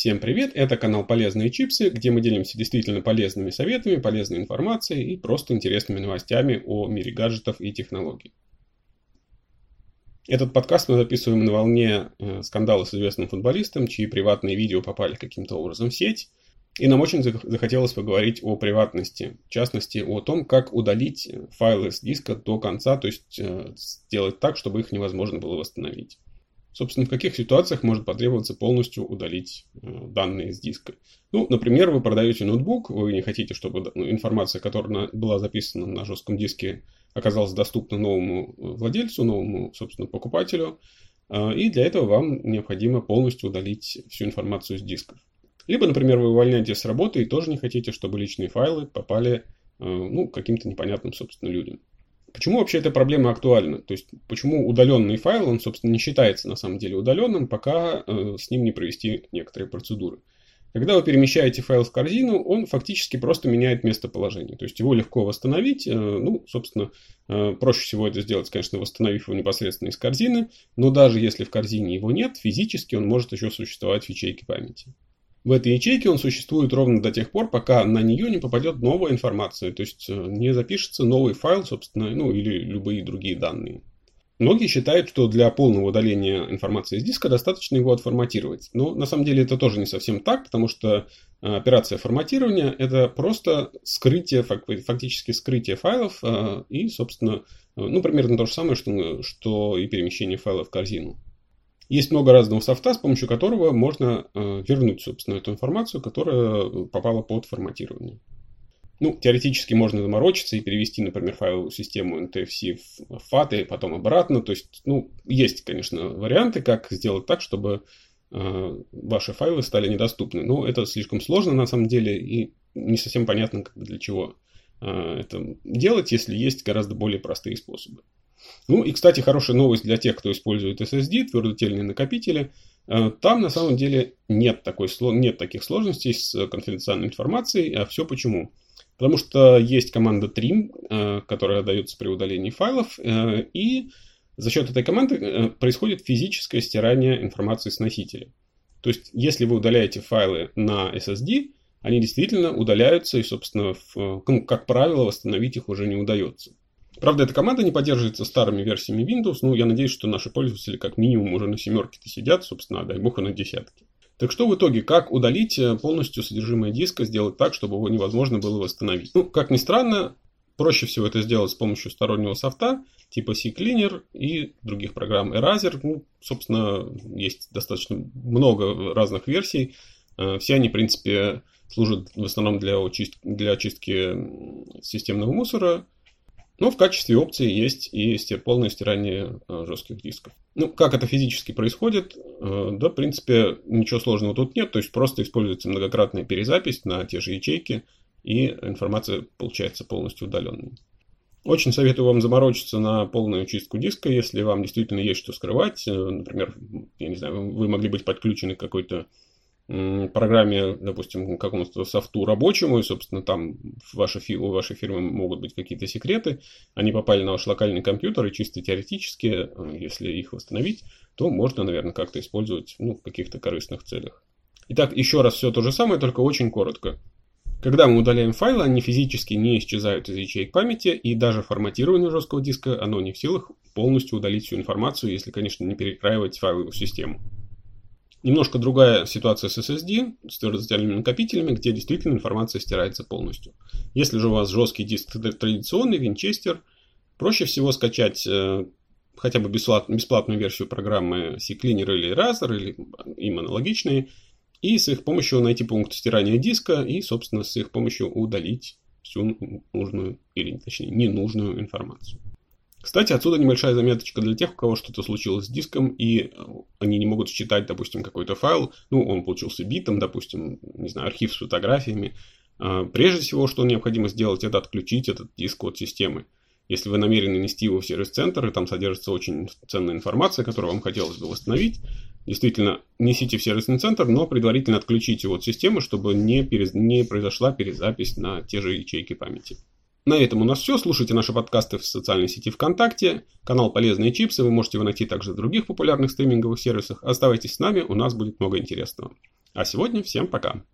Всем привет, это канал Полезные чипсы, где мы делимся действительно полезными советами, полезной информацией и просто интересными новостями о мире гаджетов и технологий. Этот подкаст мы записываем на волне э, скандала с известным футболистом, чьи приватные видео попали каким-то образом в сеть. И нам очень захотелось поговорить о приватности, в частности о том, как удалить файлы с диска до конца, то есть э, сделать так, чтобы их невозможно было восстановить. Собственно, в каких ситуациях может потребоваться полностью удалить э, данные с диска? Ну, например, вы продаете ноутбук, вы не хотите, чтобы ну, информация, которая была записана на жестком диске, оказалась доступна новому э, владельцу, новому, собственно, покупателю. Э, и для этого вам необходимо полностью удалить всю информацию с дисков. Либо, например, вы увольняетесь с работы и тоже не хотите, чтобы личные файлы попали ну, каким-то непонятным, собственно, людям. Почему вообще эта проблема актуальна? То есть, почему удаленный файл, он, собственно, не считается на самом деле удаленным, пока э, с ним не провести некоторые процедуры. Когда вы перемещаете файл в корзину, он фактически просто меняет местоположение. То есть его легко восстановить. Э, ну, собственно, э, проще всего это сделать, конечно, восстановив его непосредственно из корзины. Но даже если в корзине его нет, физически он может еще существовать в ячейке памяти. В этой ячейке он существует ровно до тех пор, пока на нее не попадет новая информация, то есть э, не запишется новый файл, собственно, ну или любые другие данные. Многие считают, что для полного удаления информации из диска достаточно его отформатировать. Но на самом деле это тоже не совсем так, потому что э, операция форматирования это просто скрытие, фактически скрытие файлов э, и, собственно, ну, примерно то же самое, что, что и перемещение файлов в корзину. Есть много разного софта, с помощью которого можно э, вернуть, собственно, эту информацию, которая попала под форматирование. Ну, теоретически можно заморочиться и перевести, например, файловую систему NTFC в FAT и потом обратно. То есть, ну, есть, конечно, варианты, как сделать так, чтобы э, ваши файлы стали недоступны. Но это слишком сложно на самом деле и не совсем понятно, как бы для чего э, это делать, если есть гораздо более простые способы. Ну и, кстати, хорошая новость для тех, кто использует SSD, твердотельные накопители. Э, там на самом деле нет, такой, нет таких сложностей с конфиденциальной информацией. А все почему? Потому что есть команда trim, э, которая дается при удалении файлов, э, и за счет этой команды происходит физическое стирание информации с носителя. То есть, если вы удаляете файлы на SSD, они действительно удаляются, и, собственно, в, ну, как правило, восстановить их уже не удается. Правда, эта команда не поддерживается старыми версиями Windows, ну, я надеюсь, что наши пользователи как минимум уже на семерке-то сидят, собственно, а дай бог и на десятке. Так что в итоге, как удалить э, полностью содержимое диска, сделать так, чтобы его невозможно было восстановить? Ну, как ни странно, проще всего это сделать с помощью стороннего софта, типа CCleaner и других программ Eraser. Ну, собственно, есть достаточно много разных версий. Э, все они, в принципе, служат в основном для, очистки, для очистки системного мусора, но в качестве опции есть и полное стирание э, жестких дисков. Ну, как это физически происходит? Э, да, в принципе, ничего сложного тут нет. То есть просто используется многократная перезапись на те же ячейки, и информация получается полностью удаленной. Очень советую вам заморочиться на полную чистку диска, если вам действительно есть что скрывать. Э, например, я не знаю, вы могли быть подключены к какой-то программе, допустим, какому-то софту рабочему, и, собственно, там в вашей, фи- у вашей фирмы могут быть какие-то секреты, они попали на ваш локальный компьютер, и чисто теоретически, э, если их восстановить, то можно, наверное, как-то использовать ну, в каких-то корыстных целях. Итак, еще раз все то же самое, только очень коротко. Когда мы удаляем файлы, они физически не исчезают из ячеек памяти, и даже форматирование жесткого диска, оно не в силах полностью удалить всю информацию, если, конечно, не перекраивать файловую систему. Немножко другая ситуация с SSD, с твердотельными накопителями, где действительно информация стирается полностью. Если же у вас жесткий диск традиционный, винчестер, проще всего скачать э, хотя бы бесплатную версию программы CCleaner или Razer, или им аналогичные, и с их помощью найти пункт стирания диска и, собственно, с их помощью удалить всю нужную или, точнее, ненужную информацию. Кстати, отсюда небольшая заметочка для тех, у кого что-то случилось с диском, и они не могут считать, допустим, какой-то файл, ну, он получился битом, допустим, не знаю, архив с фотографиями. А, прежде всего, что необходимо сделать, это отключить этот диск от системы. Если вы намерены нести его в сервис-центр, и там содержится очень ценная информация, которую вам хотелось бы восстановить, действительно, несите в сервисный центр, но предварительно отключите его от системы, чтобы не, перез... не произошла перезапись на те же ячейки памяти. На этом у нас все. Слушайте наши подкасты в социальной сети ВКонтакте. Канал «Полезные чипсы» вы можете его найти также в других популярных стриминговых сервисах. Оставайтесь с нами, у нас будет много интересного. А сегодня всем пока.